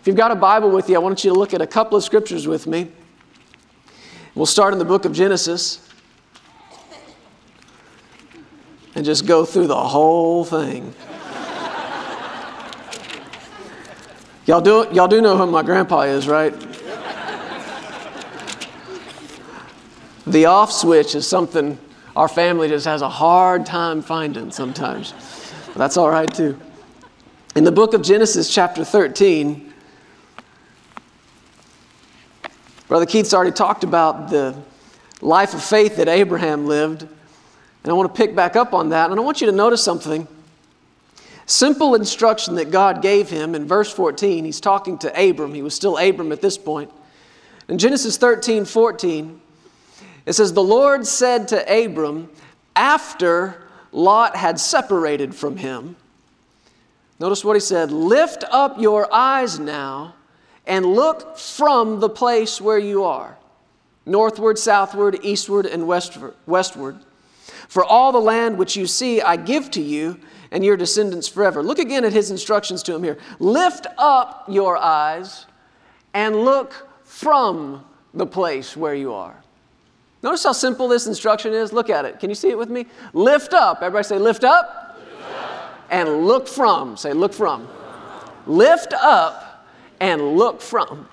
If you've got a Bible with you, I want you to look at a couple of scriptures with me. We'll start in the book of Genesis and just go through the whole thing. y'all, do, y'all do know who my grandpa is, right? The off switch is something our family just has a hard time finding sometimes. But that's all right too. In the book of Genesis, chapter 13, Brother Keith's already talked about the life of faith that Abraham lived. And I want to pick back up on that. And I want you to notice something. Simple instruction that God gave him in verse 14. He's talking to Abram. He was still Abram at this point. In Genesis 13 14, it says, The Lord said to Abram, after Lot had separated from him, notice what he said Lift up your eyes now and look from the place where you are, northward, southward, eastward, and westward. For all the land which you see, I give to you and your descendants forever. Look again at his instructions to him here. Lift up your eyes and look from the place where you are. Notice how simple this instruction is. Look at it. Can you see it with me? Lift up. Everybody say, lift up. Lift up. And look from. Say, look from. Lift up and look from.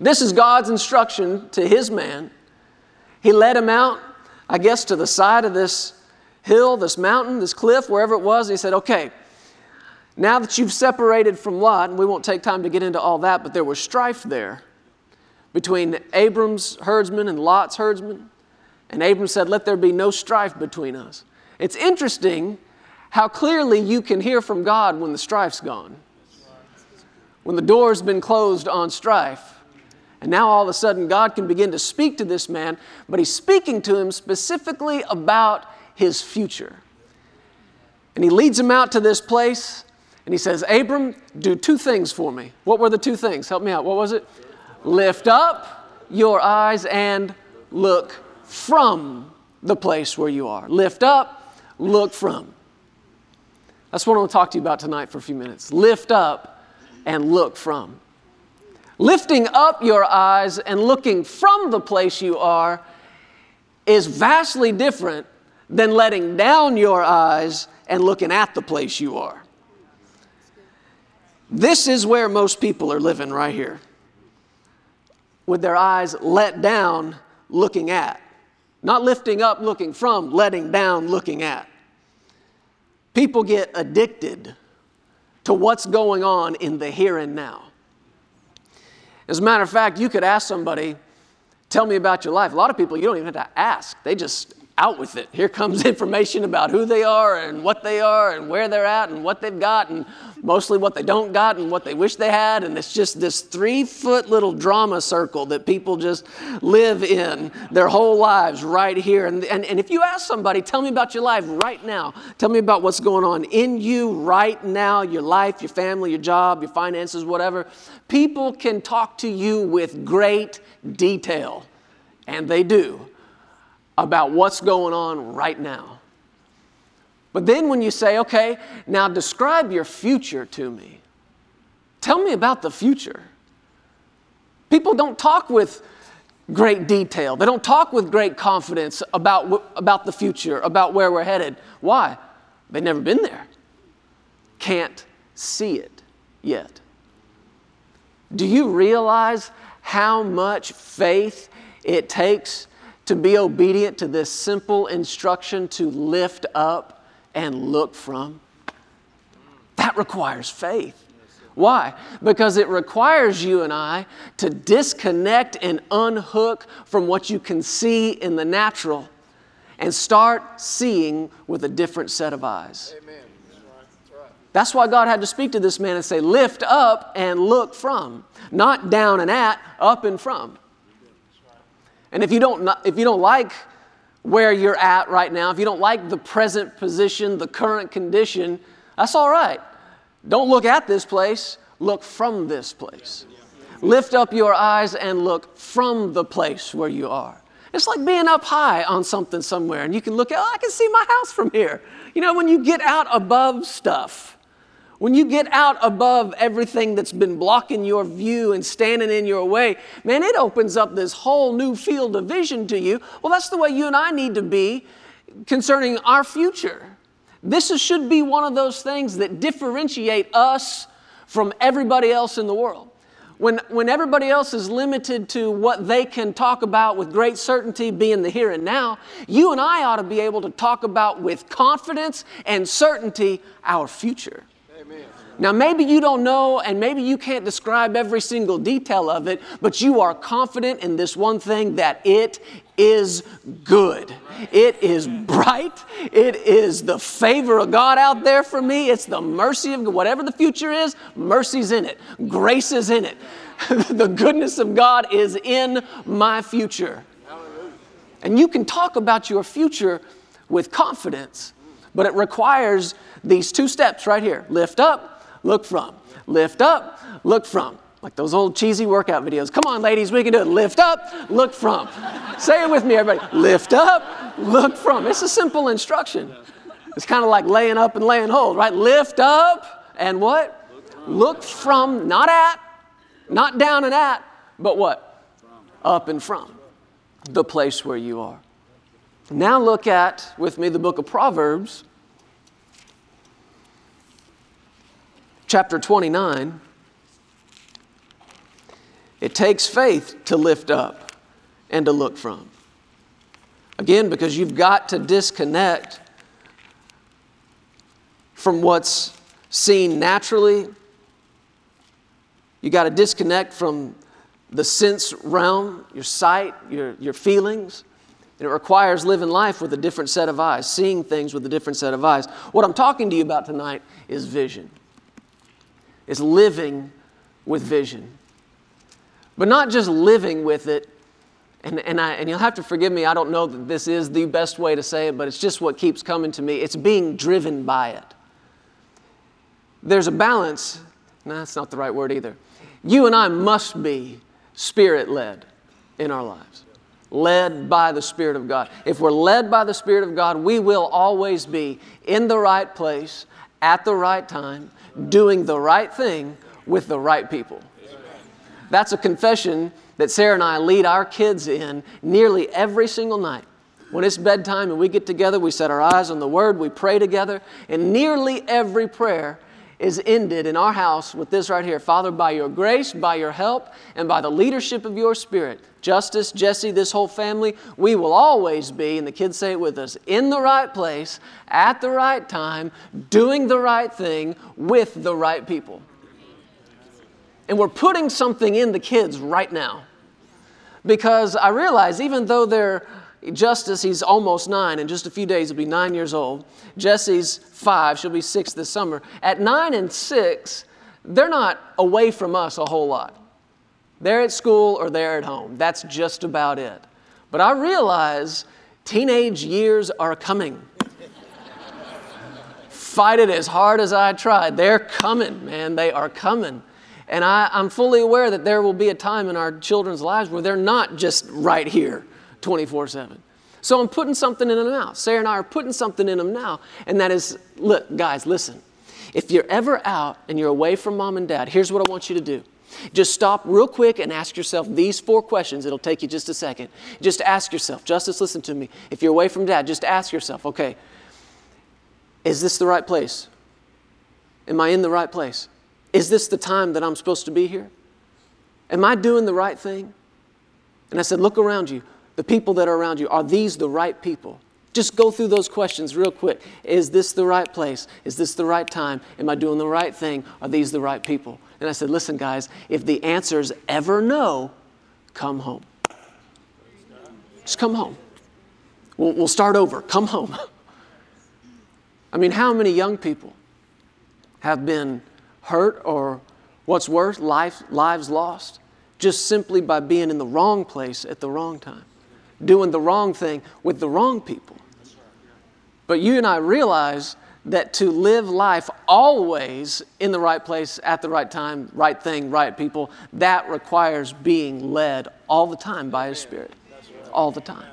This is God's instruction to his man. He led him out I guess, to the side of this hill, this mountain, this cliff, wherever it was. And he said, Okay, now that you've separated from Lot, and we won't take time to get into all that, but there was strife there between Abram's herdsmen and Lot's herdsmen. And Abram said, Let there be no strife between us. It's interesting how clearly you can hear from God when the strife's gone. When the door's been closed on strife. And now all of a sudden, God can begin to speak to this man, but he's speaking to him specifically about his future. And he leads him out to this place, and he says, Abram, do two things for me. What were the two things? Help me out. What was it? Lift up your eyes and look from the place where you are. Lift up, look from. That's what I want to talk to you about tonight for a few minutes. Lift up and look from. Lifting up your eyes and looking from the place you are is vastly different than letting down your eyes and looking at the place you are. This is where most people are living right here. With their eyes let down, looking at. Not lifting up, looking from, letting down, looking at. People get addicted to what's going on in the here and now. As a matter of fact, you could ask somebody, tell me about your life. A lot of people, you don't even have to ask, they just out with it. Here comes information about who they are and what they are and where they're at and what they've got and mostly what they don't got and what they wish they had. And it's just this three foot little drama circle that people just live in their whole lives right here. And, and, and if you ask somebody, tell me about your life right now, tell me about what's going on in you right now, your life, your family, your job, your finances, whatever, people can talk to you with great detail. And they do about what's going on right now. But then when you say, okay, now describe your future to me, tell me about the future. People don't talk with great detail, they don't talk with great confidence about, about the future, about where we're headed. Why? They've never been there, can't see it yet. Do you realize how much faith it takes to be obedient to this simple instruction to lift up and look from? That requires faith. Why? Because it requires you and I to disconnect and unhook from what you can see in the natural and start seeing with a different set of eyes. Amen. That's why God had to speak to this man and say, Lift up and look from. Not down and at, up and from. And if you don't, if you don't like where you're at right now, if you don't like the present position, the current condition, that's all right. Don't look at this place, look from this place. Lift up your eyes and look from the place where you are. It's like being up high on something somewhere and you can look at, oh, I can see my house from here. You know, when you get out above stuff, when you get out above everything that's been blocking your view and standing in your way, man, it opens up this whole new field of vision to you. Well, that's the way you and I need to be concerning our future. This is, should be one of those things that differentiate us from everybody else in the world. When, when everybody else is limited to what they can talk about with great certainty, being the here and now, you and I ought to be able to talk about with confidence and certainty our future. Now, maybe you don't know and maybe you can't describe every single detail of it, but you are confident in this one thing that it is good. It is bright. It is the favor of God out there for me. It's the mercy of whatever the future is, mercy's in it, grace is in it. the goodness of God is in my future. And you can talk about your future with confidence, but it requires these two steps right here lift up look from. Lift up, look from. Like those old cheesy workout videos. Come on, ladies, we can do it. Lift up, look from. Say it with me, everybody. Lift up, look from. It's a simple instruction. It's kind of like laying up and laying hold, right? Lift up and what? Look from, not at, not down and at, but what? Up and from the place where you are. Now look at, with me, the book of Proverbs, chapter 29, it takes faith to lift up and to look from. Again, because you've got to disconnect from what's seen naturally. You got to disconnect from the sense realm, your sight, your, your feelings. And it requires living life with a different set of eyes, seeing things with a different set of eyes. What I'm talking to you about tonight is vision is living with vision. But not just living with it, and, and, I, and you'll have to forgive me, I don't know that this is the best way to say it, but it's just what keeps coming to me. It's being driven by it. There's a balance. No, that's not the right word either. You and I must be spirit led in our lives, led by the Spirit of God. If we're led by the Spirit of God, we will always be in the right place at the right time, doing the right thing with the right people. That's a confession that Sarah and I lead our kids in nearly every single night. When it's bedtime and we get together, we set our eyes on the Word, we pray together, and nearly every prayer is ended in our house with this right here Father, by your grace, by your help, and by the leadership of your Spirit, Justice, Jesse, this whole family, we will always be, and the kids say it with us, in the right place, at the right time, doing the right thing with the right people. And we're putting something in the kids right now. Because I realize even though they're Justice, he's almost nine. In just a few days, he'll be nine years old. Jesse's five. She'll be six this summer. At nine and six, they're not away from us a whole lot. They're at school or they're at home. That's just about it. But I realize teenage years are coming. Fight it as hard as I tried. They're coming, man. They are coming. And I, I'm fully aware that there will be a time in our children's lives where they're not just right here 24 7. So I'm putting something in them now. Sarah and I are putting something in them now. And that is, look, guys, listen. If you're ever out and you're away from mom and dad, here's what I want you to do. Just stop real quick and ask yourself these four questions. It'll take you just a second. Just ask yourself, Justice, listen to me. If you're away from dad, just ask yourself, okay, is this the right place? Am I in the right place? Is this the time that I'm supposed to be here? Am I doing the right thing? And I said, look around you the people that are around you, are these the right people? Just go through those questions real quick. Is this the right place? Is this the right time? Am I doing the right thing? Are these the right people? And I said, listen, guys, if the answer is ever no, come home. Just come home. We'll, we'll start over. Come home. I mean, how many young people have been hurt or what's worse, life, lives lost just simply by being in the wrong place at the wrong time? Doing the wrong thing with the wrong people. But you and I realize that to live life always in the right place, at the right time, right thing, right people, that requires being led all the time by His Spirit. All the time.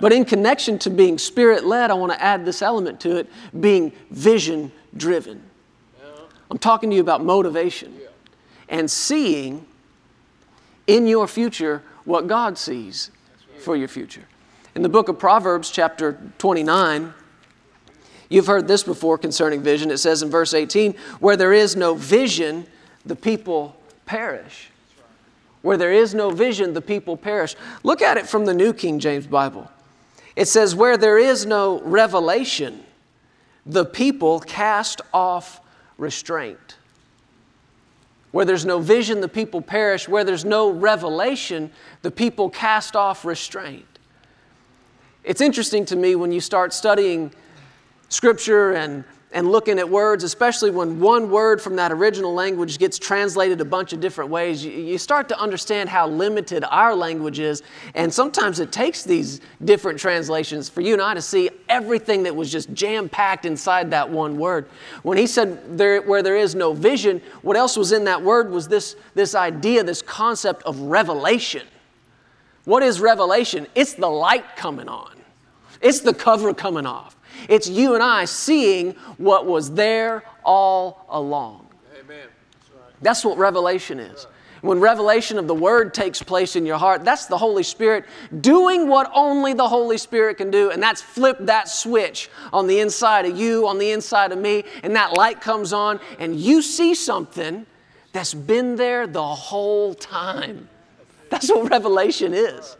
But in connection to being Spirit led, I want to add this element to it being vision driven. I'm talking to you about motivation and seeing in your future what God sees for your future. In the book of Proverbs, chapter 29, you've heard this before concerning vision. It says in verse 18, Where there is no vision, the people perish. Where there is no vision, the people perish. Look at it from the New King James Bible. It says, Where there is no revelation, the people cast off restraint. Where there's no vision, the people perish. Where there's no revelation, the people cast off restraint. It's interesting to me when you start studying Scripture and, and looking at words, especially when one word from that original language gets translated a bunch of different ways, you, start to understand how limited our language is. And sometimes it takes these different translations for you and I to see everything that was just jam packed inside that one word. When he said, there, where there is no vision, what else was in that word was this, this idea, this concept of revelation. What is revelation? It's the light coming on, it's the cover coming off. It's you and I seeing what was there all along. Amen. That's what revelation is. When revelation of the Word takes place in your heart, that's the Holy Spirit doing what only the Holy Spirit can do, and that's flip that switch on the inside of you, on the inside of me, and that light comes on, and you see something that's been there the whole time. That's what revelation is.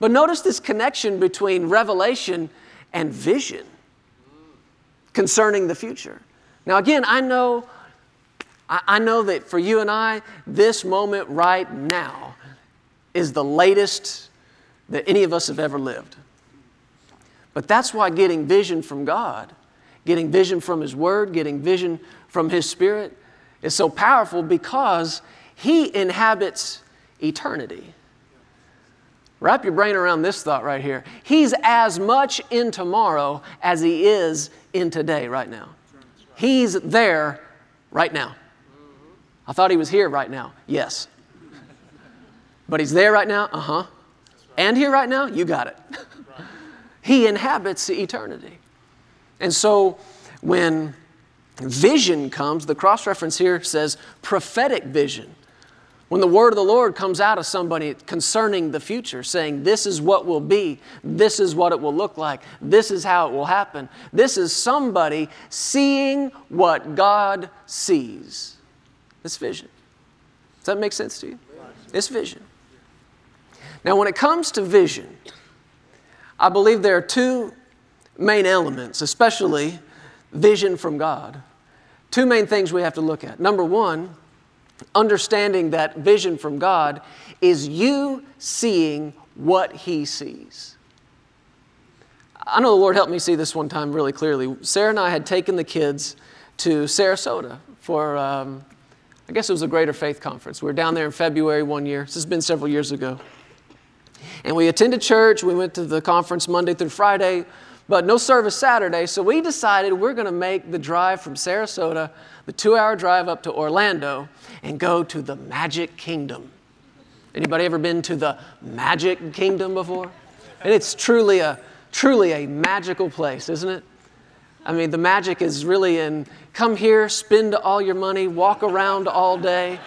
But notice this connection between revelation and vision concerning the future. Now, again, I know, I know that for you and I, this moment right now is the latest that any of us have ever lived. But that's why getting vision from God, getting vision from His Word, getting vision from His Spirit is so powerful because He inhabits eternity. Wrap your brain around this thought right here. He's as much in tomorrow as he is in today, right now. He's there right now. I thought he was here right now. Yes. But he's there right now? Uh huh. And here right now? You got it. he inhabits eternity. And so when vision comes, the cross reference here says prophetic vision. When the word of the Lord comes out of somebody concerning the future, saying, This is what will be, this is what it will look like, this is how it will happen, this is somebody seeing what God sees. This vision. Does that make sense to you? It's vision. Now, when it comes to vision, I believe there are two main elements, especially vision from God. Two main things we have to look at. Number one, understanding that vision from God is you seeing what He sees. I know the Lord helped me see this one time really clearly. Sarah and I had taken the kids to Sarasota for, um, I guess it was a Greater Faith Conference. We were down there in February one year. This has been several years ago. And we attended church. We went to the conference Monday through Friday, but no service Saturday. So we decided we're going to make the drive from Sarasota, the two hour drive up to Orlando, and go to the Magic Kingdom. Anybody ever been to the Magic Kingdom before? And it's truly a truly a magical place, isn't it? I mean, the magic is really in come here, spend all your money, walk around all day,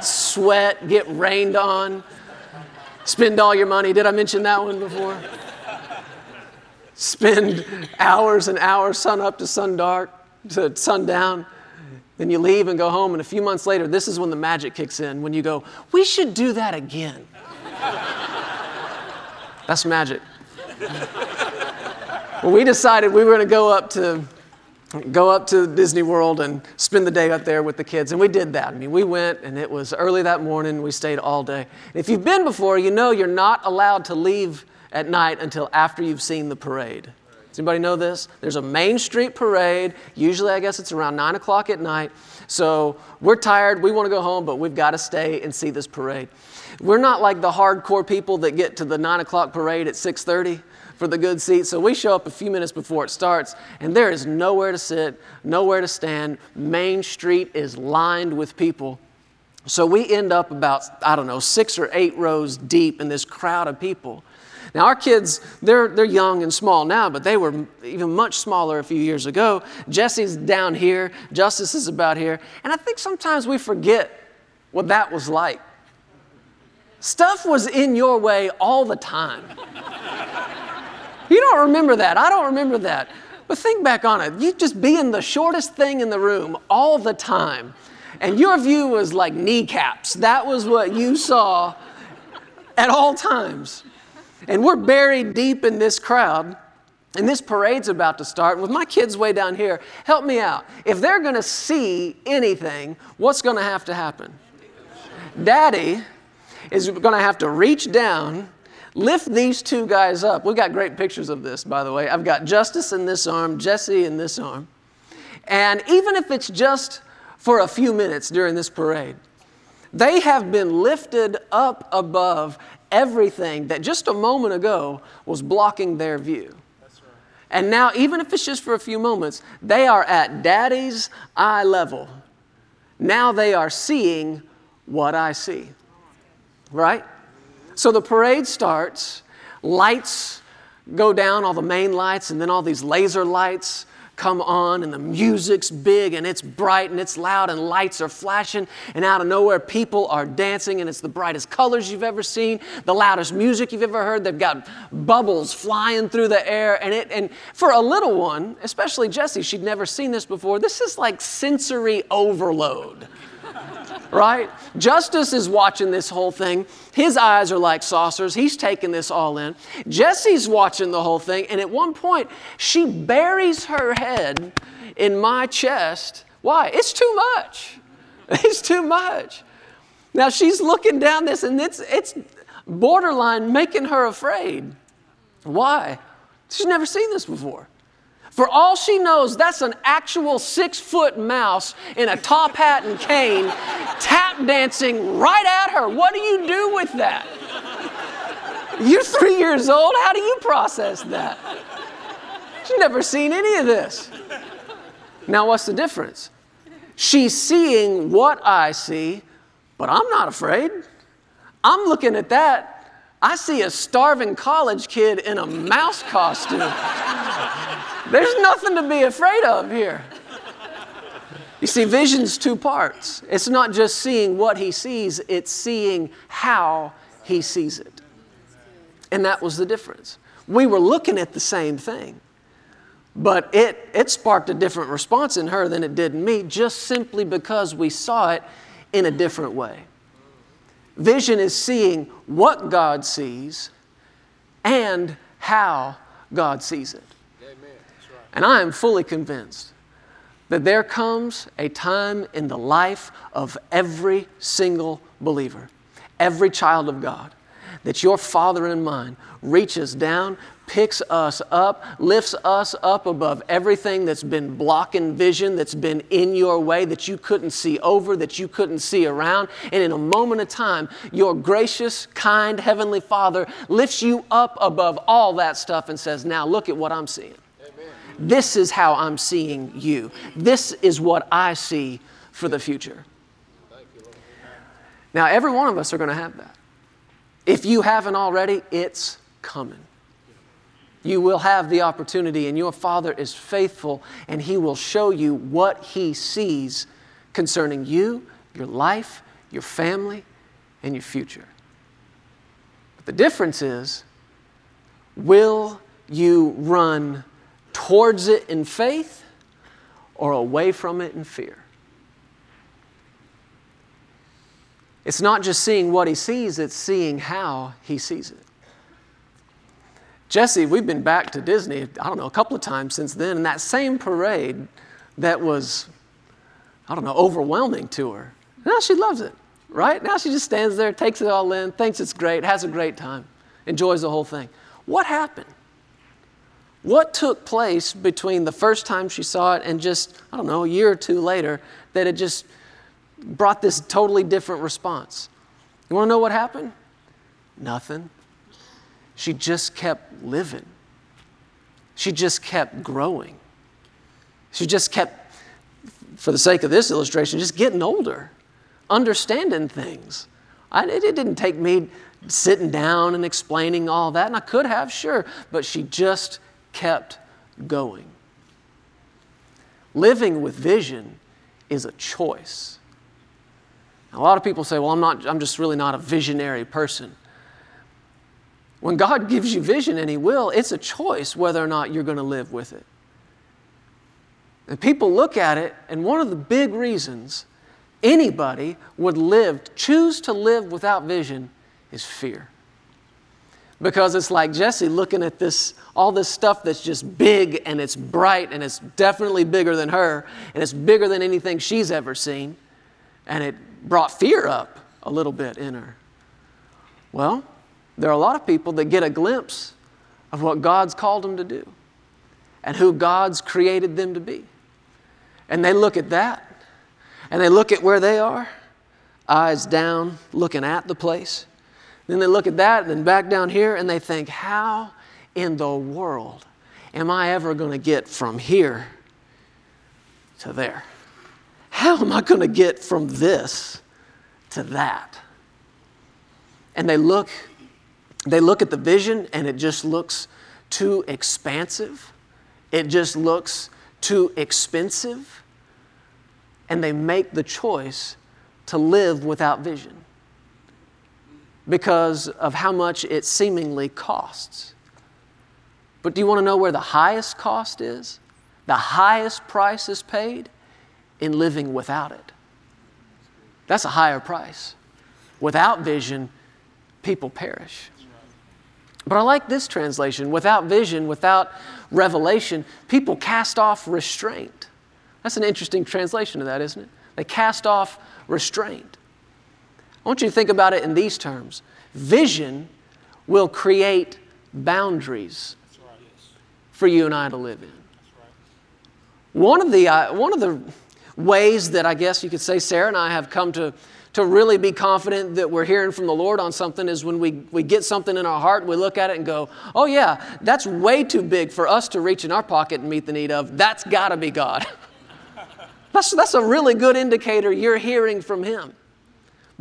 sweat, get rained on, spend all your money. Did I mention that one before? Spend hours and hours, sun up to sun dark, to sundown. Then you leave and go home, and a few months later, this is when the magic kicks in when you go, We should do that again. That's magic. well, we decided we were going to go up to go up to Disney World and spend the day up there with the kids. And we did that. I mean, we went and it was early that morning. We stayed all day. If you've been before, you know you're not allowed to leave at night until after you've seen the parade. Does anybody know this? There's a Main Street parade. Usually, I guess it's around 9 o'clock at night. So we're tired. We want to go home, but we've got to stay and see this parade. We're not like the hardcore people that get to the 9 o'clock parade at 6.30 for the good seat. So we show up a few minutes before it starts, and there is nowhere to sit, nowhere to stand. Main Street is lined with people. So we end up about, I don't know, six or eight rows deep in this crowd of people. Now, our kids, they're, they're young and small now, but they were even much smaller a few years ago. Jesse's down here, Justice is about here. And I think sometimes we forget what that was like. Stuff was in your way all the time. you don't remember that. I don't remember that. But think back on it. You just being the shortest thing in the room all the time. And your view was like kneecaps. That was what you saw at all times. And we're buried deep in this crowd. And this parade's about to start. With my kids way down here, help me out. If they're going to see anything, what's going to have to happen? Daddy is going to have to reach down, lift these two guys up. We've got great pictures of this, by the way. I've got Justice in this arm, Jesse in this arm. And even if it's just for a few minutes during this parade, they have been lifted up above everything that just a moment ago was blocking their view. And now, even if it's just for a few moments, they are at daddy's eye level. Now they are seeing what I see. Right? So the parade starts, lights go down, all the main lights, and then all these laser lights come on and the music's big and it's bright and it's loud and lights are flashing and out of nowhere people are dancing and it's the brightest colors you've ever seen, the loudest music you've ever heard. They've got bubbles flying through the air and it and for a little one, especially Jesse, she'd never seen this before. This is like sensory overload right? Justice is watching this whole thing. His eyes are like saucers. He's taking this all in. Jesse's watching the whole thing. And at one point, she buries her head in my chest. Why? It's too much. It's too much. Now she's looking down this, and it's, it's borderline making her afraid. Why? She's never seen this before. For all she knows, that's an actual six foot mouse in a top hat and cane tap dancing right at her. What do you do with that? You're three years old. How do you process that? She's never seen any of this. Now, what's the difference? She's seeing what I see, but I'm not afraid. I'm looking at that. I see a starving college kid in a mouse costume. There's nothing to be afraid of here. You see, vision's two parts. It's not just seeing what he sees, it's seeing how he sees it. And that was the difference. We were looking at the same thing, but it, it sparked a different response in her than it did in me, just simply because we saw it in a different way. Vision is seeing what God sees and how God sees it. And I am fully convinced that there comes a time in the life of every single believer, every child of God, that your Father and mine reaches down, picks us up, lifts us up above everything that's been blocking vision, that's been in your way, that you couldn't see over, that you couldn't see around. And in a moment of time, your gracious, kind Heavenly Father lifts you up above all that stuff and says, Now look at what I'm seeing. This is how I'm seeing you. This is what I see for the future. Now, every one of us are going to have that. If you haven't already, it's coming. You will have the opportunity, and your Father is faithful, and He will show you what He sees concerning you, your life, your family, and your future. But the difference is will you run towards it in faith or away from it in fear. It's not just seeing what he sees, it's seeing how he sees it. Jesse, we've been back to Disney, I don't know, a couple of times since then, and that same parade that was, I don't know, overwhelming to her. Now she loves it, right? Now she just stands there, takes it all in, thinks it's great, has a great time, enjoys the whole thing. What happened? What took place between the first time she saw it and just, I don't know, a year or two later that it just brought this totally different response? You want to know what happened? Nothing. She just kept living. She just kept growing. She just kept, for the sake of this illustration, just getting older, understanding things, I, it, it didn't take me sitting down and explaining all that, and I could have, sure, but she just kept going. Living with vision is a choice. A lot of people say, well, I'm, not, I'm just really not a visionary person. When God gives you vision, and He will, it's a choice whether or not you're going to live with it. And people look at it, and one of the big reasons anybody would live, choose to live without vision, is fear. Because it's like Jesse looking at this, all this stuff that's just big and it's bright and it's definitely bigger than her and it's bigger than anything she's ever seen. And it brought fear up a little bit in her. Well, there are a lot of people that get a glimpse of what God's called them to do and who God's created them to be. And they look at that and they look at where they are, eyes down, looking at the place. Then they look at that and then back down here and they think, how in the world am I ever going to get from here to there? How am I going to get from this to that? And they look they look at the vision and it just looks too expansive. It just looks too expensive. And they make the choice to live without vision because of how much it seemingly costs. But do you want to know where the highest cost is? The highest price is paid in living without it. That's a higher price. Without vision, people perish. But I like this translation without vision, without revelation, people cast off restraint. That's an interesting translation of that, isn't it? They cast off restraint. I want you to think about it in these terms vision will create boundaries for you and I to live in. One of the, uh, one of the ways that I guess you could say Sarah and I have come to to really be confident that we're hearing from the Lord on something is when we, we get something in our heart, we look at it and go, oh, yeah, that's way too big for us to reach in our pocket and meet the need of. That's got to be God. that's, that's a really good indicator you're hearing from Him.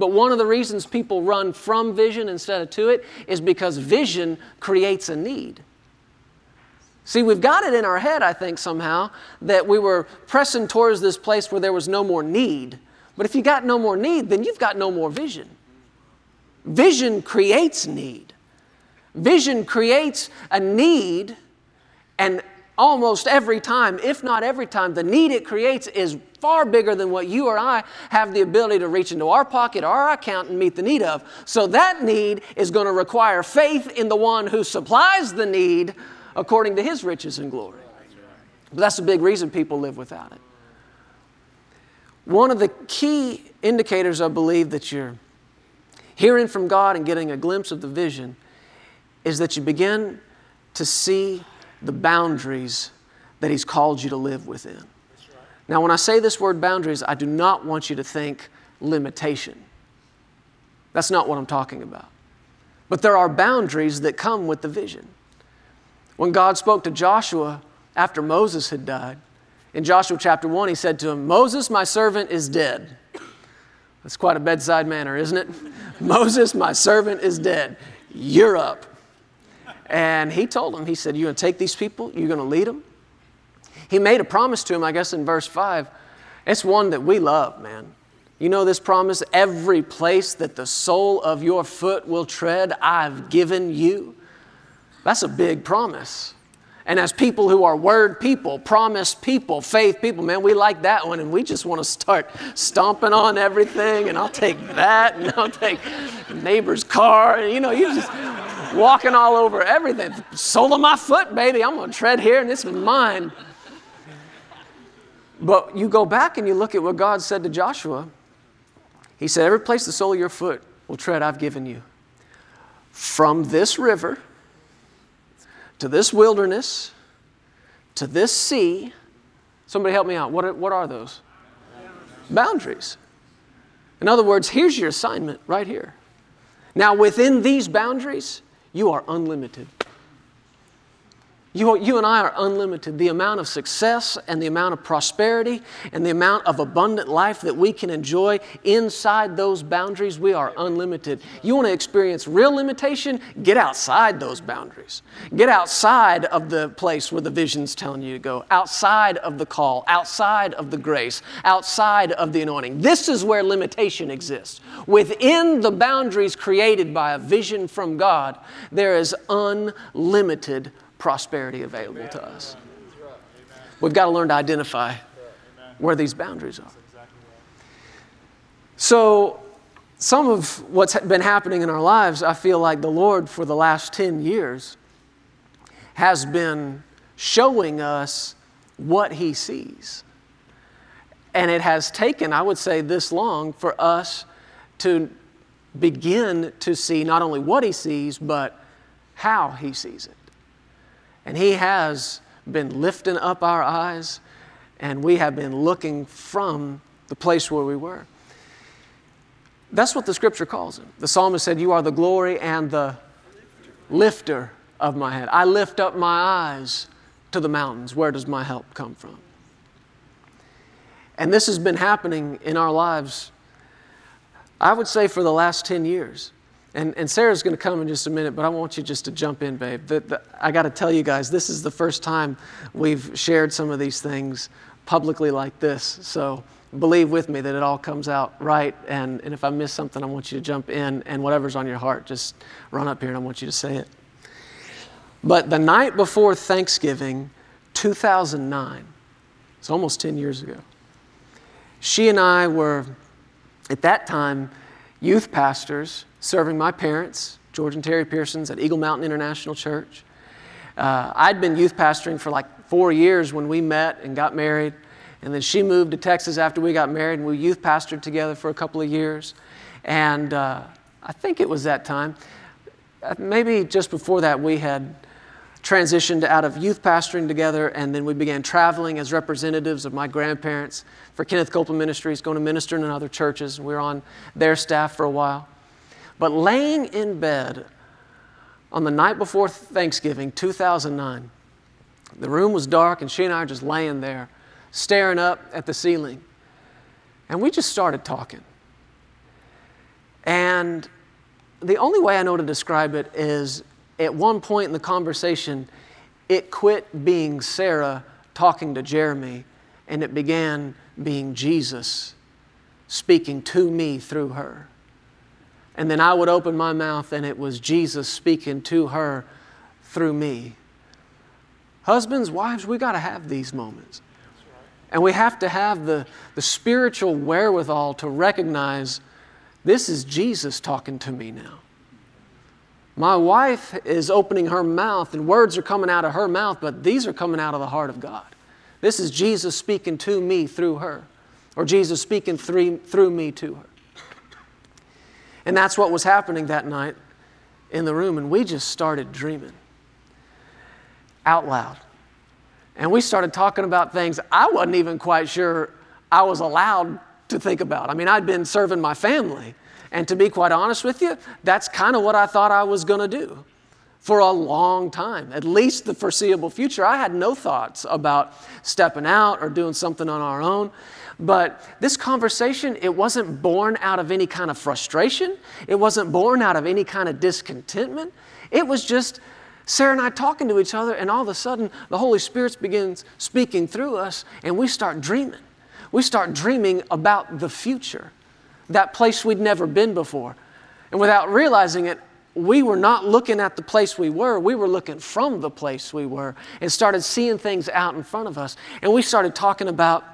But one of the reasons people run from vision instead of to it is because vision creates a need. See, we've got it in our head, I think, somehow, that we were pressing towards this place where there was no more need. But if you got no more need, then you've got no more vision. Vision creates need. Vision creates a need, and almost every time, if not every time, the need it creates is far bigger than what you or I have the ability to reach into our pocket or our account and meet the need of. So that need is going to require faith in the one who supplies the need according to his riches and glory. But that's a big reason people live without it. One of the key indicators, I believe, that you're hearing from God and getting a glimpse of the vision is that you begin to see the boundaries that He's called you to live within. Right. Now, when I say this word boundaries, I do not want you to think limitation. That's not what I'm talking about. But there are boundaries that come with the vision. When God spoke to Joshua after Moses had died, in Joshua chapter 1, he said to him, Moses, my servant, is dead. That's quite a bedside manner, isn't it? Moses, my servant, is dead. You're up. And he told him, he said, You're going to take these people, you're going to lead them. He made a promise to him, I guess, in verse 5. It's one that we love, man. You know this promise? Every place that the sole of your foot will tread, I've given you. That's a big promise. And as people who are word people, promise people, faith people, man, we like that one and we just want to start stomping on everything and I'll take that and I'll take neighbor's car. And, you know, you just walking all over everything. Sole of my foot, baby. I'm going to tread here and this is mine. But you go back and you look at what God said to Joshua. He said, Every place the sole of your foot will tread, I've given you. From this river, to this wilderness, to this sea. Somebody help me out. What are, what are those? Boundaries. In other words, here's your assignment right here. Now, within these boundaries, you are unlimited. You, you and I are unlimited. The amount of success and the amount of prosperity and the amount of abundant life that we can enjoy inside those boundaries, we are unlimited. You want to experience real limitation? Get outside those boundaries. Get outside of the place where the vision's telling you to go, outside of the call, outside of the grace, outside of the anointing. This is where limitation exists. Within the boundaries created by a vision from God, there is unlimited prosperity available to us. We've got to learn to identify where these boundaries are. So, some of what's been happening in our lives, I feel like the Lord for the last 10 years has been showing us what He sees. And it has taken, I would say, this long for us to begin to see not only what He sees, but how He sees it. And He has been lifting up our eyes, and we have been looking from the place where we were. That's what the scripture calls him. The psalmist said, You are the glory and the lifter of my head. I lift up my eyes to the mountains. Where does my help come from? And this has been happening in our lives, I would say, for the last 10 years. And, and Sarah's going to come in just a minute, but I want you just to jump in, babe. The, the, I got to tell you guys, this is the first time we've shared some of these things publicly like this. So believe with me that it all comes out right. And, and if I miss something, I want you to jump in, and whatever's on your heart, just run up here and I want you to say it. But the night before Thanksgiving, 2009, it's almost 10 years ago, she and I were, at that time, youth pastors serving my parents, George and Terri Pearsons at Eagle Mountain International Church. Uh, I'd been youth pastoring for like four years when we met and got married. And then she moved to Texas after we got married, and we youth pastored together for a couple of years. And uh, I think it was that time, uh, maybe just before that, we had transitioned out of youth pastoring together, and then we began traveling as representatives of my grandparents for Kenneth Copeland Ministries, going to minister in other churches. We were on their staff for a while. But laying in bed on the night before Thanksgiving, 2009, the room was dark, and she and I are just laying there, staring up at the ceiling. And we just started talking. And the only way I know to describe it is at one point in the conversation, it quit being Sarah talking to Jeremy, and it began being Jesus speaking to me through her. And then I would open my mouth and it was Jesus speaking to her through me. Husbands, wives, we got to have these moments. And we have to have the, the spiritual wherewithal to recognize this is Jesus talking to me now. My wife is opening her mouth and words are coming out of her mouth, but these are coming out of the heart of God. This is Jesus speaking to me through her, or Jesus speaking through, me to her. And that's what was happening that night in the room. And we just started dreaming out loud. And we started talking about things I wasn't even quite sure I was allowed to think about. I mean, I'd been serving my family. And to be quite honest with you, that's kind of what I thought I was going to do for a long time, at least the foreseeable future. I had no thoughts about stepping out or doing something on our own. But this conversation, it wasn't born out of any kind of frustration. It wasn't born out of any kind of discontentment. It was just Sarah and I talking to each other, and all of a sudden, the Holy Spirit begins speaking through us, and we start dreaming. We start dreaming about the future, that place we'd never been before. And without realizing it, we were not looking at the place we were, we were looking from the place we were and started seeing things out in front of us. And we started talking about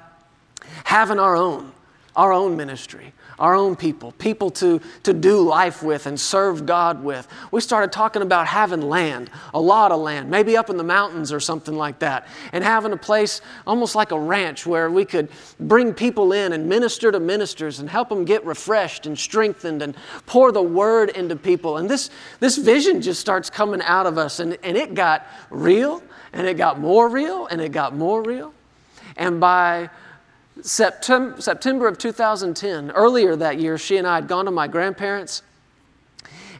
having our own, our own ministry, our own people, people to, to do life with and serve God with. We started talking about having land, a lot of land, maybe up in the mountains or something like that, and having a place almost like a ranch where we could bring people in and minister to ministers and help them get refreshed and strengthened and pour the word into people. And this, this vision just starts coming out of us, and, and it got real, and it got more real, and it got more real. And by September, September of 2010, earlier that year, she and I had gone to my grandparents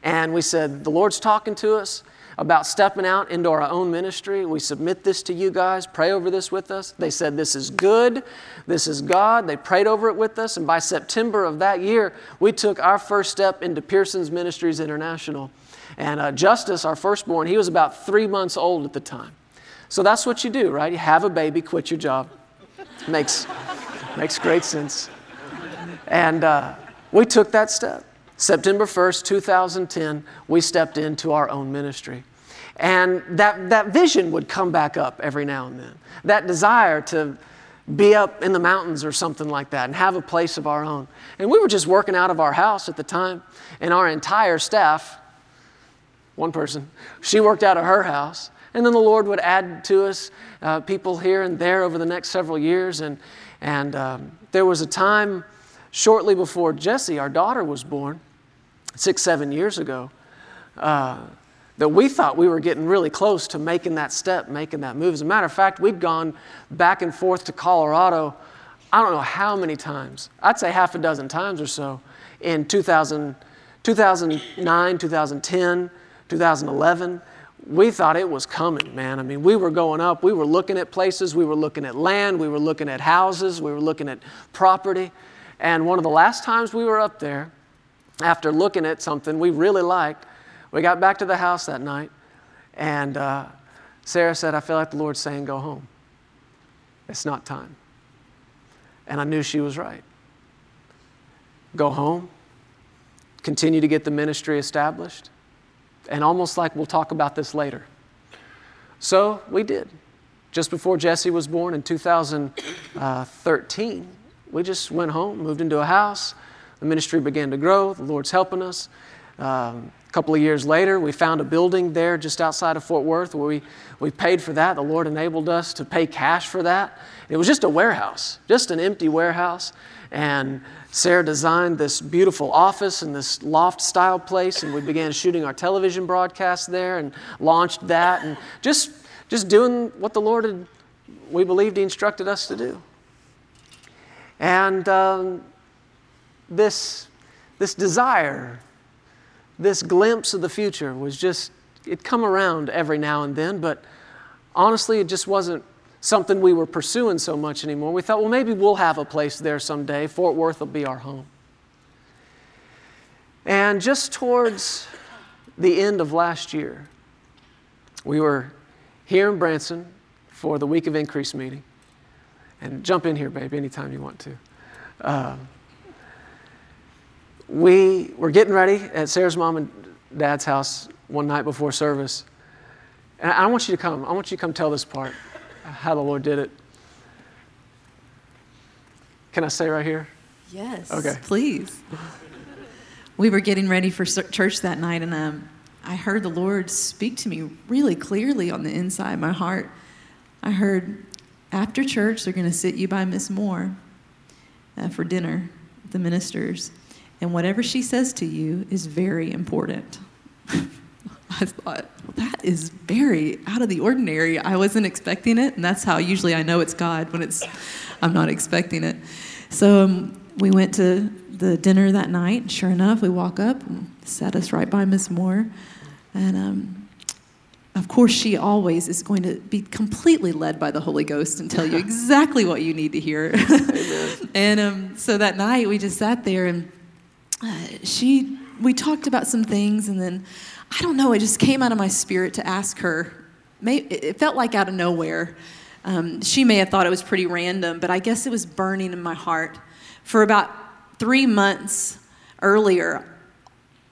and we said, The Lord's talking to us about stepping out into our own ministry. We submit this to you guys. Pray over this with us. They said, This is good. This is God. They prayed over it with us. And by September of that year, we took our first step into Pearsons Ministries International. And uh, Justice, our firstborn, he was about three months old at the time. So that's what you do, right? You have a baby, quit your job. Makes, makes great sense. And uh, we took that step. September 1st, 2010, we stepped into our own ministry. And that, that vision would come back up every now and then. That desire to be up in the mountains or something like that and have a place of our own. And we were just working out of our house at the time, and our entire staff, one person, she worked out of her house. And then the Lord would add to us uh, people here and there over the next several years. And, and um, there was a time shortly before Jesse, our daughter, was born, six, seven years ago, uh, that we thought we were getting really close to making that step, making that move. As a matter of fact, we'd gone back and forth to Colorado, I don't know how many times. I'd say half a dozen times or so in 2000, 2009, 2010, 2011 we thought it was coming, man. I mean, we were going up, we were looking at places, we were looking at land, we were looking at houses, we were looking at property. And one of the last times we were up there, after looking at something we really liked, we got back to the house that night, and uh, Sarah said, I feel like the Lord's saying, Go home. It's not time. And I knew she was right. Go home, continue to get the ministry established, and almost like we'll talk about this later. So we did. Just before Jesse was born in 2013, we just went home, moved into a house. The ministry began to grow. The Lord's helping us. Um, a couple of years later, we found a building there just outside of Fort Worth where we, we paid for that. The Lord enabled us to pay cash for that. It was just a warehouse, just an empty warehouse. And Sarah designed this beautiful office and this loft style place, and we began shooting our television broadcast there and launched that and just, just doing what the Lord had, we believed He instructed us to do. And um, this, this desire, this glimpse of the future was just, it'd come around every now and then, but honestly, it just wasn't something we were pursuing so much anymore. We thought, well, maybe we'll have a place there someday. Fort Worth will be our home. And just towards the end of last year, we were here in Branson for the Week of Increase meeting. And jump in here, baby, anytime you want to. Uh, we were getting ready at Sarah's mom and dad's house one night before service. And I want you to come. I want you to come tell this part, how the Lord did it. Can I say right here? Yes. Okay. Please. We were getting ready for church that night, and um, I heard the Lord speak to me really clearly on the inside of my heart. I heard, after church, they're going to sit you by Miss Moore uh, for dinner, the ministers, and whatever she says to you is very important. I thought, well, that is very out of the ordinary. I wasn't expecting it, and that's how usually I know it's God when it's I'm not expecting it. So um, we went to the dinner that night. Sure enough, we walk up and sat us right by Miss Moore, and um, of course, she always is going to be completely led by the Holy Ghost and tell you exactly what you need to hear. and um, so that night, we just sat there and uh, she, we talked about some things, and then I don't know, it just came out of my spirit to ask her. it felt like out of nowhere. Um, she may have thought it was pretty random, but I guess it was burning in my heart. For about three months earlier,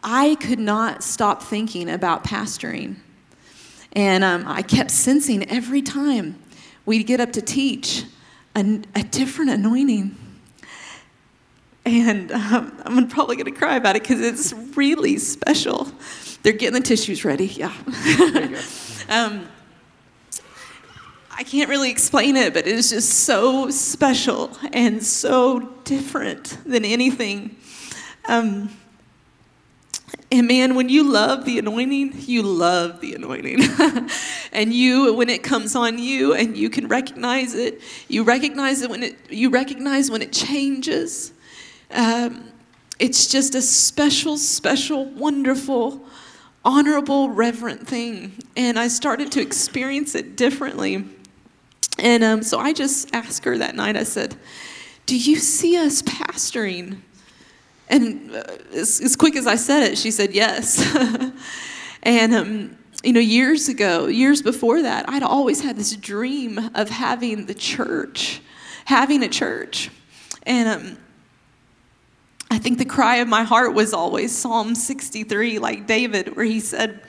I could not stop thinking about pastoring. And um, I kept sensing every time we'd get up to teach a, a different anointing. And um, I'm probably going to cry about it because it's really special. They're getting the tissues ready. Yeah. um, I can't really explain it, but it is just so special and so different than anything. Um, and man, when you love the anointing, you love the anointing. and you, when it comes on you and you can recognize it, you recognize it when it, you recognize when it changes. Um, it's just a special, special, wonderful, honorable, reverent thing. And I started to experience it differently. And um, so I just asked her that night, I said, Do you see us pastoring? And uh, as, as, quick as I said it, she said yes. and, um, you know, years ago, years before that, I'd always had this dream of having the church, having a church. And um, I think the cry of my heart was always Psalm 63, like David, where he said,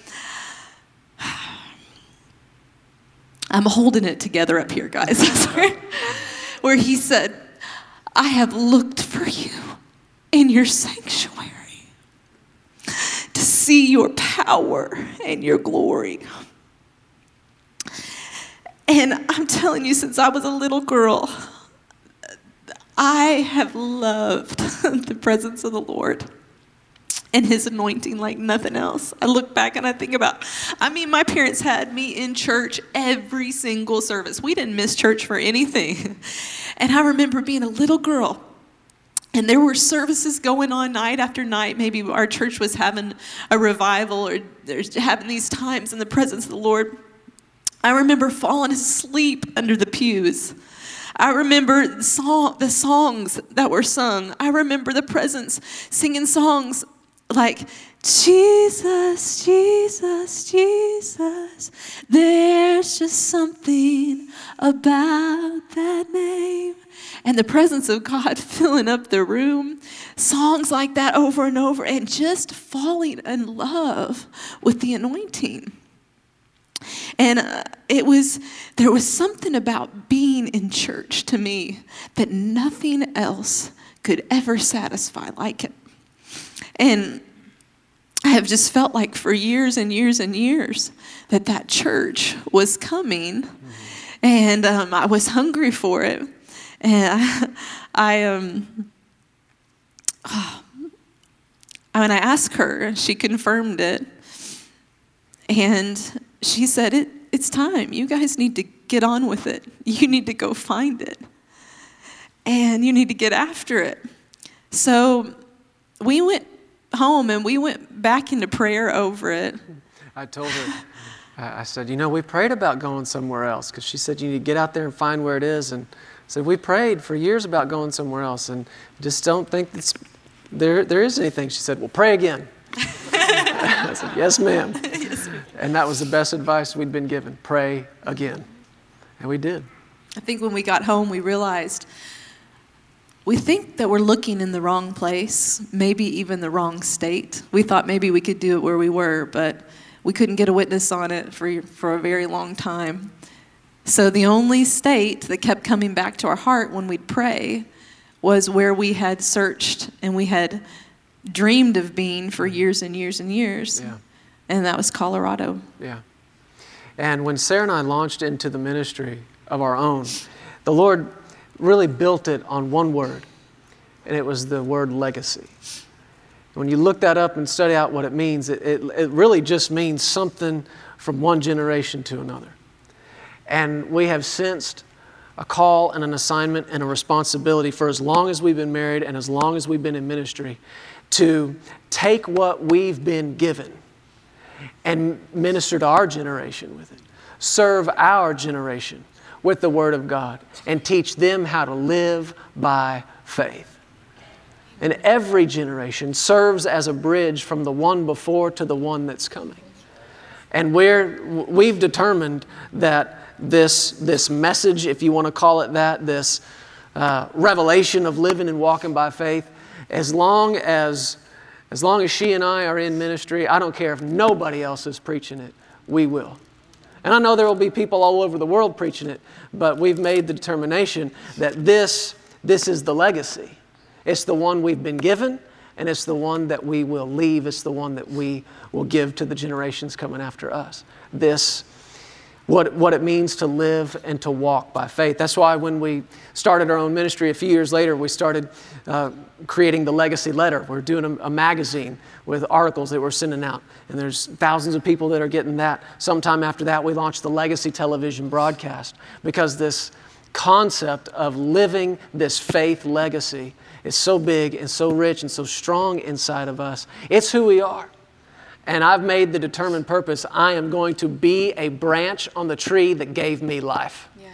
I'm holding it together up here, guys. where he said, I have looked for you in your sanctuary to see your power and your glory. And I'm telling you, since I was a little girl, I have loved the presence of the Lord and his anointing like nothing else. I look back and I think about, I mean, my parents had me in church every single service. We didn't miss church for anything. And I remember being a little girl and there were services going on night after night. Maybe our church was having a revival or there's having these times in the presence of the Lord. I remember falling asleep under the pews. I remember the, song, the songs that were sung. I remember the presence singing songs like Jesus, Jesus, Jesus. There's just something about that name. And the presence of God filling up the room, songs like that over and over, and just falling in love with the anointing. And uh, it was, there was something about being in church to me that nothing else could ever satisfy like it. And I have just felt like for years and years and years that that church was coming, and um, I was hungry for it. And I, I um, oh, when I asked her, she confirmed it, and she said, it, It's time. You guys need to get on with it. You need to go find it. And you need to get after it. So we went home and we went back into prayer over it. I told her, I said, You know, we prayed about going somewhere else because she said, You need to get out there and find where it is. And said, We prayed for years about going somewhere else and just don't think that's, there, there is anything. She said, Well, pray again. I said, Yes, ma'am. And that was the best advice we'd been given pray again. And we did. I think when we got home, we realized we think that we're looking in the wrong place, maybe even the wrong state. We thought maybe we could do it where we were, but we couldn't get a witness on it for, for a very long time. So the only state that kept coming back to our heart when we'd pray was where we had searched and we had dreamed of being for years and years and years. Yeah. And that was Colorado. Yeah. And when Sarah and I launched into the ministry of our own, the Lord really built it on one word, and it was the word legacy. When you look that up and study out what it means, it, it, it really just means something from one generation to another. And we have sensed a call and an assignment and a responsibility for as long as we've been married and as long as we've been in ministry to take what we've been given and minister to our generation with it, serve our generation with the Word of God and teach them how to live by faith. And every generation serves as a bridge from the one before to the one that's coming. And we're, we've determined that this, this message, if you want to call it that, this uh, revelation of living and walking by faith, as long as, as long as she and I are in ministry, I don't care if nobody else is preaching it, we will. And I know there will be people all over the world preaching it, but we've made the determination that this, this is the legacy. It's the one we've been given, and it's the one that we will leave. It's the one that we will give to the generations coming after us. This what, what it means to live and to walk by faith. That's why when we started our own ministry a few years later, we started uh, creating the Legacy Letter. We're doing a, a, magazine with articles that we're sending out, and there's thousands of people that are getting that. Sometime after that, we launched the Legacy Television broadcast because this concept of living this faith legacy is so big and so rich and so strong inside of us. It's who we are. And I've made the determined purpose I am going to be a branch on the tree that gave me life. Yeah.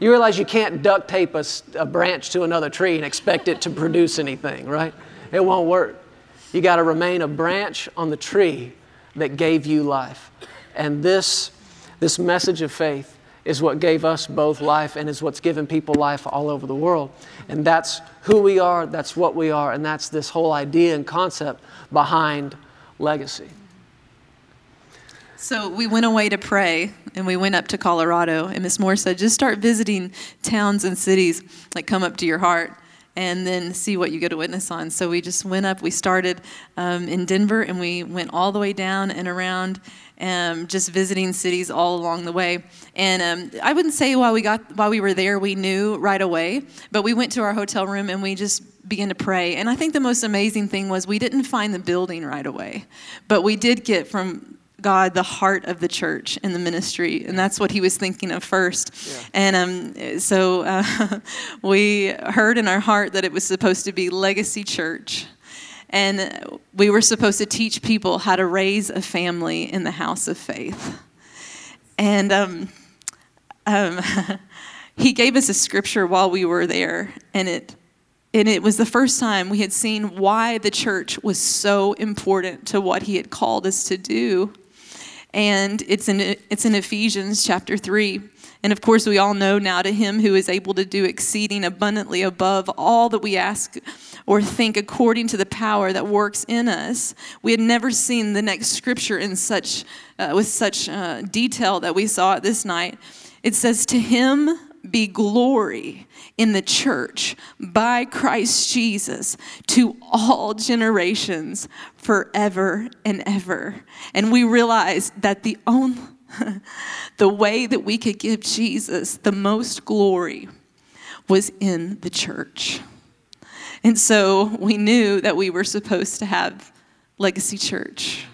You realize you can't duct tape a, a branch to another tree and expect it to produce anything, right? It won't work. You got to remain a branch on the tree that gave you life. And this, this message of faith is what gave us both life and is what's given people life all over the world. And that's who we are, that's what we are, and that's this whole idea and concept behind legacy. So we went away to pray and we went up to Colorado. And Miss Moore said, just start visiting towns and cities that come up to your heart and then see what you get a witness on. So we just went up. We started um, in Denver and we went all the way down and around um, just visiting cities all along the way. And um, I wouldn't say while we got while we were there we knew right away, but we went to our hotel room and we just began to pray. And I think the most amazing thing was we didn't find the building right away, but we did get from God the heart of the church and the ministry, and that's what he was thinking of first. Yeah. And um, so uh, we heard in our heart that it was supposed to be Legacy Church and we were supposed to teach people how to raise a family in the house of faith. And um, um, he gave us a scripture while we were there, and it and it was the first time we had seen why the church was so important to what he had called us to do. And it's in it's in Ephesians chapter 3. And of course, we all know now to him who is able to do exceeding abundantly above all that we ask or think according to the power that works in us. We had never seen the next scripture in such, uh, with such uh, detail that we saw it this night. It says, To him be glory in the church by Christ Jesus to all generations forever and ever. And we realized that the only the way that we could give Jesus the most glory was in the church. And so we knew that we were supposed to have Legacy Church.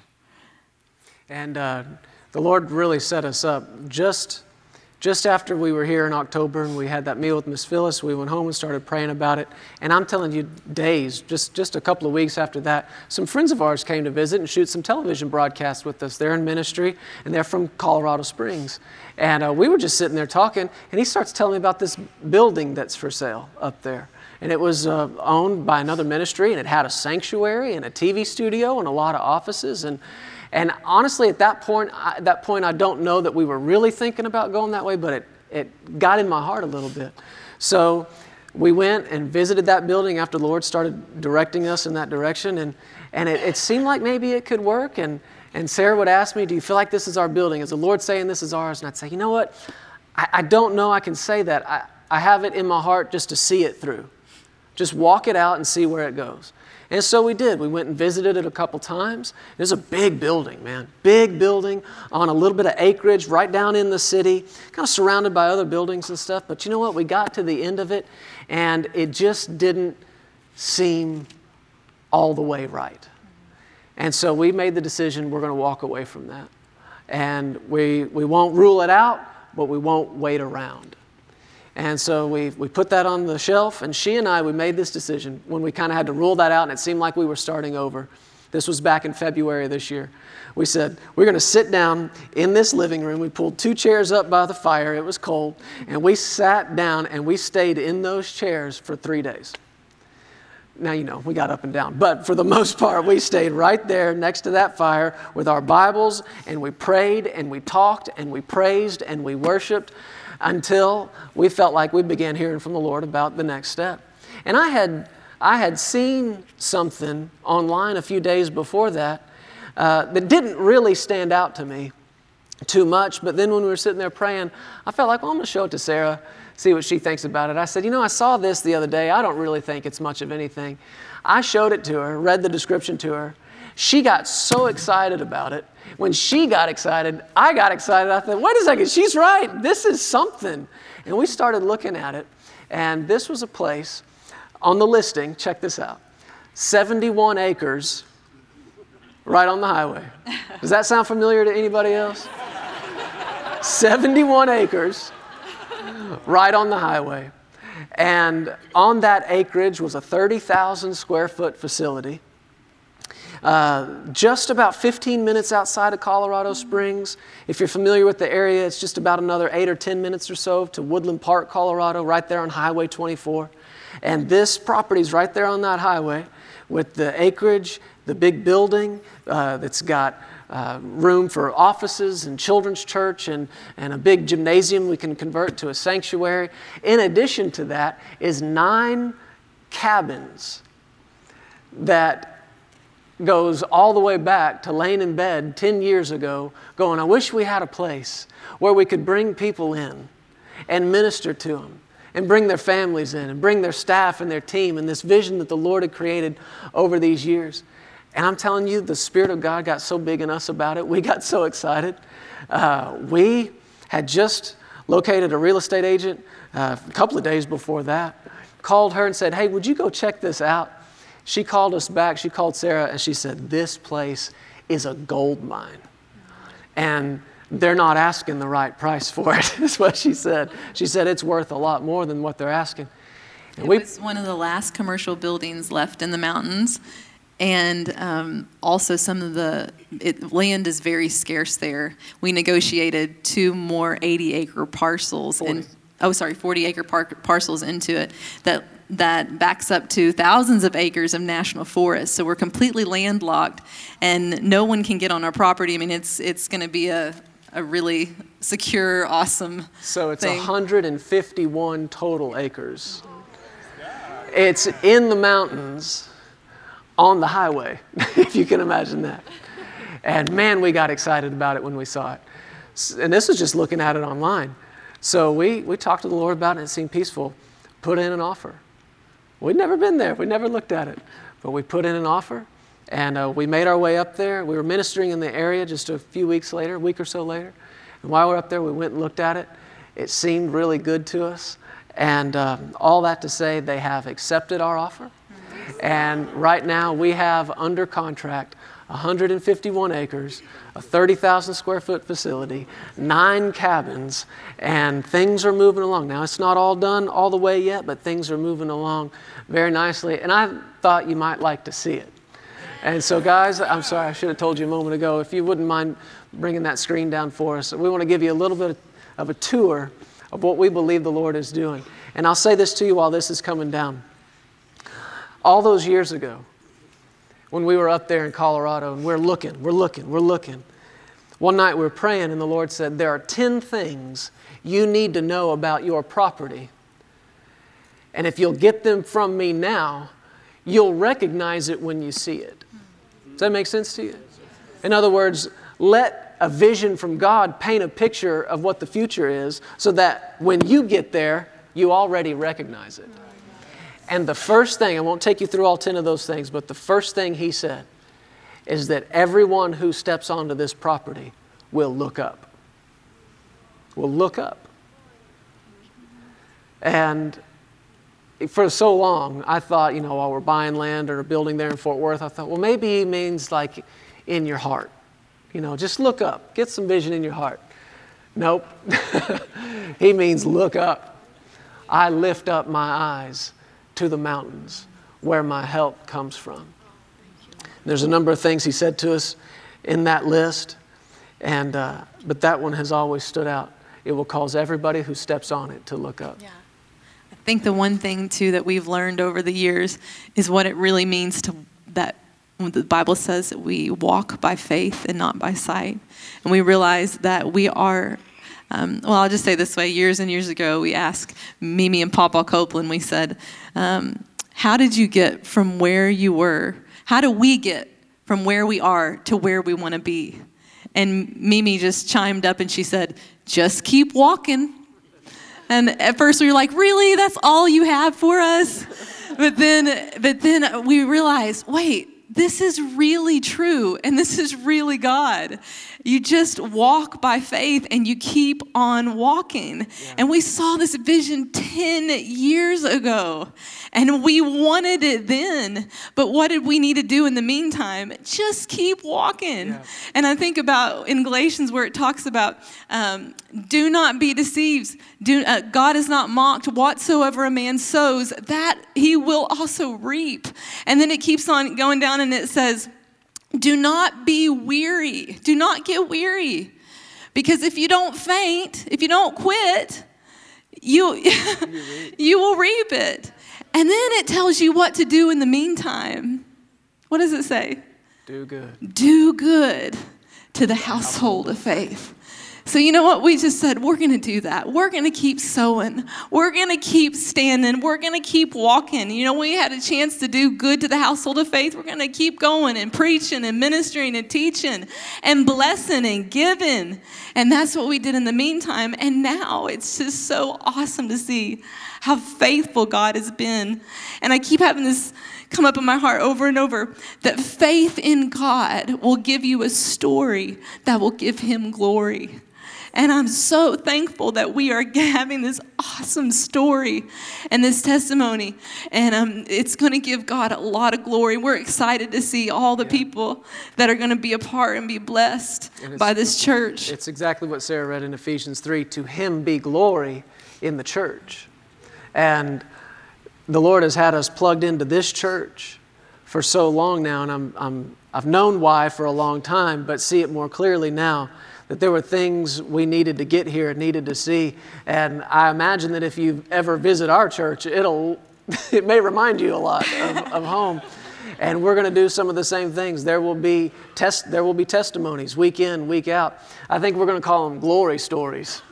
And uh, the Lord really set us up just just after we were here in October and we had that meal with Miss Phyllis, we went home and started praying about it. And I'm telling you, days, just, just a couple of weeks after that, some friends of ours came to visit and shoot some television broadcasts with us. They're in ministry and they're from Colorado Springs. And uh, we were just sitting there talking, and he starts telling me about this building that's for sale up there. And it was uh, owned by another ministry, and it had a sanctuary and a TV studio and a lot of offices. And and honestly, at that point, I, that point, I don't know that we were really thinking about going that way, but it, it got in my heart a little bit. So we went and visited that building after the Lord started directing us in that direction, and, and it, it seemed like maybe it could work. And, and Sarah would ask me, Do you feel like this is our building? Is the Lord saying this is ours? And I'd say, You know what? I, I don't know I can say that. I, I have it in my heart just to see it through. Just walk it out and see where it goes. And so we did. We went and visited it a couple times. It was a big building, man. Big building on a little bit of acreage right down in the city, kind of surrounded by other buildings and stuff. But you know what? We got to the end of it, and it just didn't seem all the way right. And so we made the decision we're going to walk away from that. And we, we won't rule it out, but we won't wait around. And so we, we put that on the shelf, and she and I, we made this decision when we kind of had to rule that out, and it seemed like we were starting over. This was back in February this year. We said, We're going to sit down in this living room. We pulled two chairs up by the fire, it was cold, and we sat down and we stayed in those chairs for three days. Now, you know, we got up and down, but for the most part, we stayed right there next to that fire with our Bibles, and we prayed, and we talked, and we praised, and we worshiped until we felt like we began hearing from the Lord about the next step. And I had, I had seen something online a few days before that uh, that didn't really stand out to me too much. But then when we were sitting there praying, I felt like, well, I'm going to show it to Sarah, see what she thinks about it. I said, you know, I saw this the other day. I don't really think it's much of anything. I showed it to her, read the description to her. She got so excited about it when she got excited, I got excited. I thought, wait a second, she's right. This is something. And we started looking at it, and this was a place on the listing. Check this out 71 acres right on the highway. Does that sound familiar to anybody else? 71 acres right on the highway. And on that acreage was a 30,000 square foot facility uh, just about 15 minutes outside of Colorado Springs. If you're familiar with the area, it's just about another eight or 10 minutes or so to Woodland Park, Colorado, right there on Highway 24. And this property is right there on that highway with the acreage, the big building uh, that's got uh, room for offices and children's church and, and a big gymnasium we can convert to a sanctuary. In addition to that, is nine cabins that goes all the way back to laying in bed 10 years ago, going, I wish we had a place where we could bring people in and minister to them and bring their families in and bring their staff and their team and this vision that the Lord had created over these years. And I'm telling you, the Spirit of God got so big in us about it. We got so excited. Uh, we had just located a real estate agent uh, a couple of days before that, called her and said, Hey, would you go check this out? She called us back. She called Sarah and she said, This place is a gold mine. And they're not asking the right price for it, is what she said. She said it's worth a lot more than what they're asking. And it we, was one of the last commercial buildings left in the mountains and um, also some of the it, land is very scarce there. We negotiated two more 80 acre parcels 40. and oh sorry 40 acre par- parcels into it that that backs up to thousands of acres of national forest. So we're completely landlocked, and no one can get on our property. I mean, it's it's going to be a a really secure, awesome. So it's thing. 151 total acres. It's in the mountains on the highway, if you can imagine that. And man, we got excited about it when we saw it. And this was just looking at it online. So we, we talked to the Lord about it and it seemed peaceful. Put in an offer. We'd never been there, we never looked at it. But we put in an offer and uh, we made our way up there. We were ministering in the area just a few weeks later, a week or so later. And while we we're up there, we went and looked at it. It seemed really good to us. And um, all that to say, they have accepted our offer. And right now we have under contract 151 acres, a 30,000 square foot facility, nine cabins, and things are moving along. Now, it's not all done all the way yet, but things are moving along very nicely. And I thought you might like to see it. And so, guys, I'm sorry, I should have told you a moment ago. If you wouldn't mind bringing that screen down for us, we want to give you a little bit of a tour of what we believe the Lord is doing. And I'll say this to you while this is coming down all those years ago when we were up there in Colorado and we're looking, we're looking, we're looking. One night we were praying and the Lord said, There are 10 things you need to know about your property. And if you'll get them from me now, you'll recognize it when you see it. Does that make sense to you? In other words, let a vision from God paint a picture of what the future is so that when you get there, you already recognize it. And the first thing, I won't take you through all 10 of those things, but the first thing he said is that everyone who steps onto this property will look up. Will look up. And for so long, I thought, you know, while we're buying land or building there in Fort Worth, I thought, well, maybe he means like in your heart. You know, just look up, get some vision in your heart. Nope. he means look up. I lift up my eyes to the mountains where my help comes from. There's a number of things he said to us in that list, and, uh, but that one has always stood out. It will cause everybody who steps on it to look up. Yeah. I think the one thing, too, that we've learned over the years is what it really means to that the Bible says that we walk by faith and not by sight. And we realize that we are um, well, I'll just say this way. Years and years ago, we asked Mimi and Papa Copeland, we said, um, How did you get from where you were? How do we get from where we are to where we want to be? And Mimi just chimed up and she said, Just keep walking. And at first we were like, Really? That's all you have for us? But then, but then we realized, wait, this is really true and this is really God. You just walk by faith and you keep on walking. Yeah. And we saw this vision 10 years ago and we wanted it then. But what did we need to do in the meantime? Just keep walking. Yeah. And I think about in Galatians where it talks about um, do not be deceived. Do, uh, God is not mocked. Whatsoever a man sows, that he will also reap. And then it keeps on going down and it says, Do not be weary. Do not get weary. Because if you don't faint, if you don't quit, you, you will reap it. And then it tells you what to do in the meantime. What does it say? Do good. Do good to the household of faith. So, you know what? We just said, we're going to do that. We're going to keep sowing. We're going to keep standing. We're going to keep walking. You know, we had a chance to do good to the household of faith. We're going to keep going and preaching and ministering and teaching and blessing and giving. And that's what we did in the meantime. And now it's just so awesome to see how faithful God has been. And I keep having this come up in my heart over and over that faith in God will give you a story that will give Him glory. And I'm so thankful that we are having this awesome story and this testimony. And um, it's going to give God a lot of glory. We're excited to see all the yeah. people that are going to be a part and be blessed and by this church. It's exactly what Sarah read in Ephesians 3 to Him be glory in the church. And the Lord has had us plugged into this church for so long now, and I'm, I'm, I've known why for a long time, but see it more clearly now that there were things we needed to get here and needed to see. And I imagine that if you ever visit our church, it'll, it may remind you a lot of, of home. And we're going to do some of the same things. There will be test, there will be testimonies week in, week out. I think we're going to call them glory stories.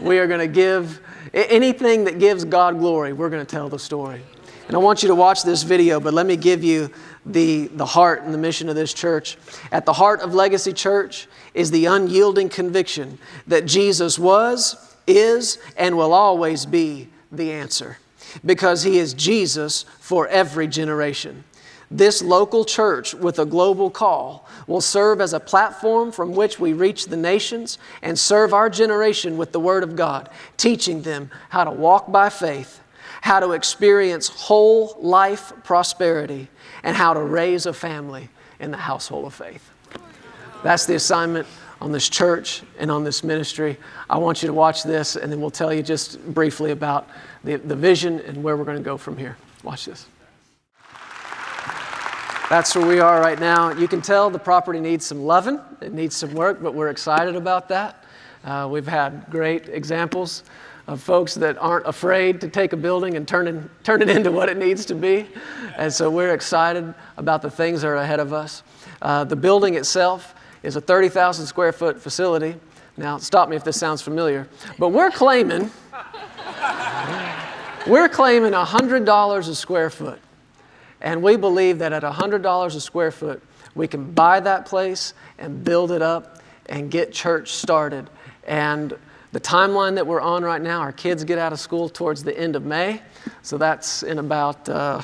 we are going to give anything that gives God glory, we're going to tell the story. And I want you to watch this video, but let me give you the, the heart and the mission of this church. At the heart of Legacy Church is the unyielding conviction that Jesus was, is, and will always be the answer because He is Jesus for every generation. This local church with a global call will serve as a platform from which we reach the nations and serve our generation with the Word of God, teaching them how to walk by faith, how to experience whole life prosperity, and how to raise a family in the household of faith. That's the assignment on this church and on this ministry. I want you to watch this, and then we'll tell you just briefly about the, the vision and where we're going to go from here. Watch this. That's where we are right now. You can tell the property needs some loving, it needs some work, but we're excited about that. Uh, we've had great examples of folks that aren't afraid to take a building and turn it, turn it into what it needs to be. And so we're excited about the things that are ahead of us. Uh, the building itself is a 30,000 square foot facility. Now, stop me if this sounds familiar, but we're claiming, we're claiming $100 a square foot. And we believe that at $100 a square foot, we can buy that place and build it up and get church started. And the timeline that we're on right now, our kids get out of school towards the end of May, so that's in about uh,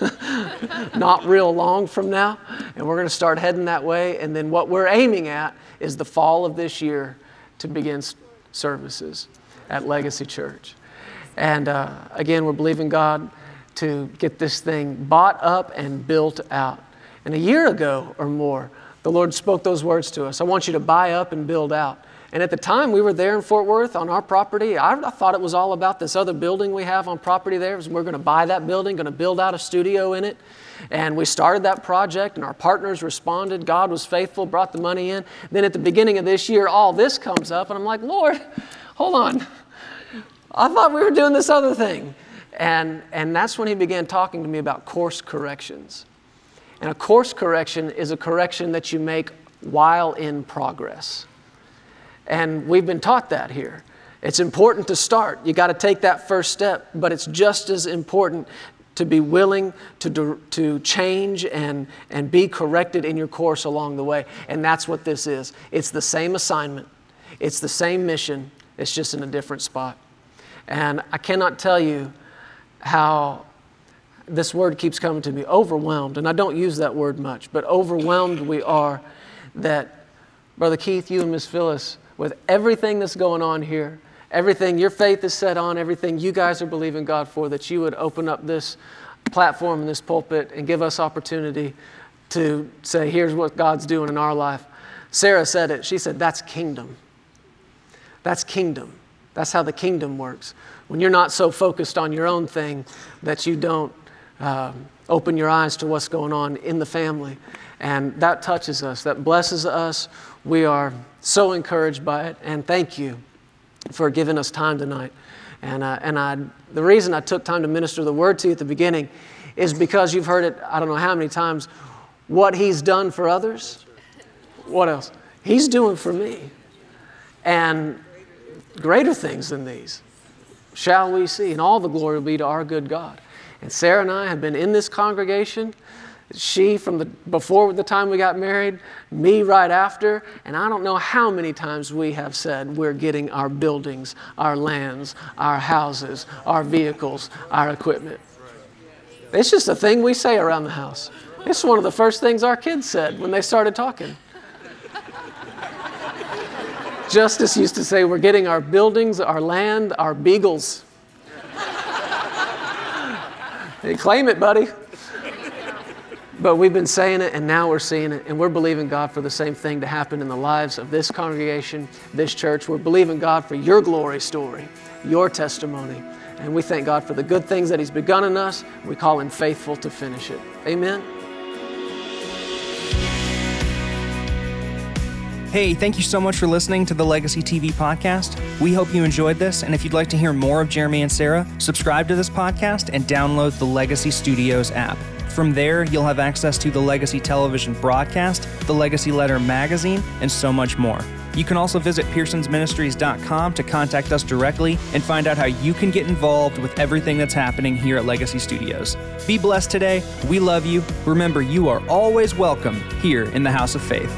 not real long from now, and we're going to start heading that way. And then what we're aiming at is the fall of this year to begin services at Legacy Church. And uh, again, we're believing God to get this thing bought up and built out. And a year ago or more, the Lord spoke those words to us I want you to buy up and build out. And at the time we were there in Fort Worth on our property, I, I thought it was all about this other building we have on property there. We're going to buy that building, going to build out a studio in it. And we started that project, and our partners responded. God was faithful, brought the money in. Then at the beginning of this year, all this comes up, and I'm like, Lord, hold on. I thought we were doing this other thing. And, and that's when he began talking to me about course corrections. And a course correction is a correction that you make while in progress. And we've been taught that here. It's important to start. You got to take that first step, but it's just as important to be willing to, to change and, and be corrected in your course along the way. And that's what this is. It's the same assignment, it's the same mission, it's just in a different spot. And I cannot tell you how this word keeps coming to me overwhelmed. And I don't use that word much, but overwhelmed we are that, Brother Keith, you and Miss Phyllis, with everything that's going on here, everything your faith is set on, everything you guys are believing God for, that you would open up this platform and this pulpit and give us opportunity to say, here's what God's doing in our life. Sarah said it. She said, that's kingdom. That's kingdom. That's how the kingdom works. When you're not so focused on your own thing that you don't um, open your eyes to what's going on in the family. And that touches us, that blesses us. We are so encouraged by it. And thank you for giving us time tonight. And, uh, and I, the reason I took time to minister the word to you at the beginning is because you've heard it, I don't know how many times, what He's done for others. What else? He's doing for me. And greater things than these shall we see. And all the glory will be to our good God. And Sarah and I have been in this congregation she from the before the time we got married, me right after, and I don't know how many times we have said we're getting our buildings, our lands, our houses, our vehicles, our equipment. It's just a thing we say around the house. It's one of the first things our kids said when they started talking. Justice used to say, We're getting our buildings, our land, our beagles. hey, claim it, buddy. But we've been saying it, and now we're seeing it, and we're believing God for the same thing to happen in the lives of this congregation, this church. We're believing God for your glory story, your testimony. And we thank God for the good things that He's begun in us. We call Him faithful to finish it. Amen. Hey, thank you so much for listening to the Legacy TV podcast. We hope you enjoyed this, and if you'd like to hear more of Jeremy and Sarah, subscribe to this podcast and download the Legacy Studios app. From there, you'll have access to the Legacy Television broadcast, the Legacy Letter magazine, and so much more. You can also visit pearsonsministries.com to contact us directly and find out how you can get involved with everything that's happening here at Legacy Studios. Be blessed today. We love you. Remember, you are always welcome here in the House of Faith.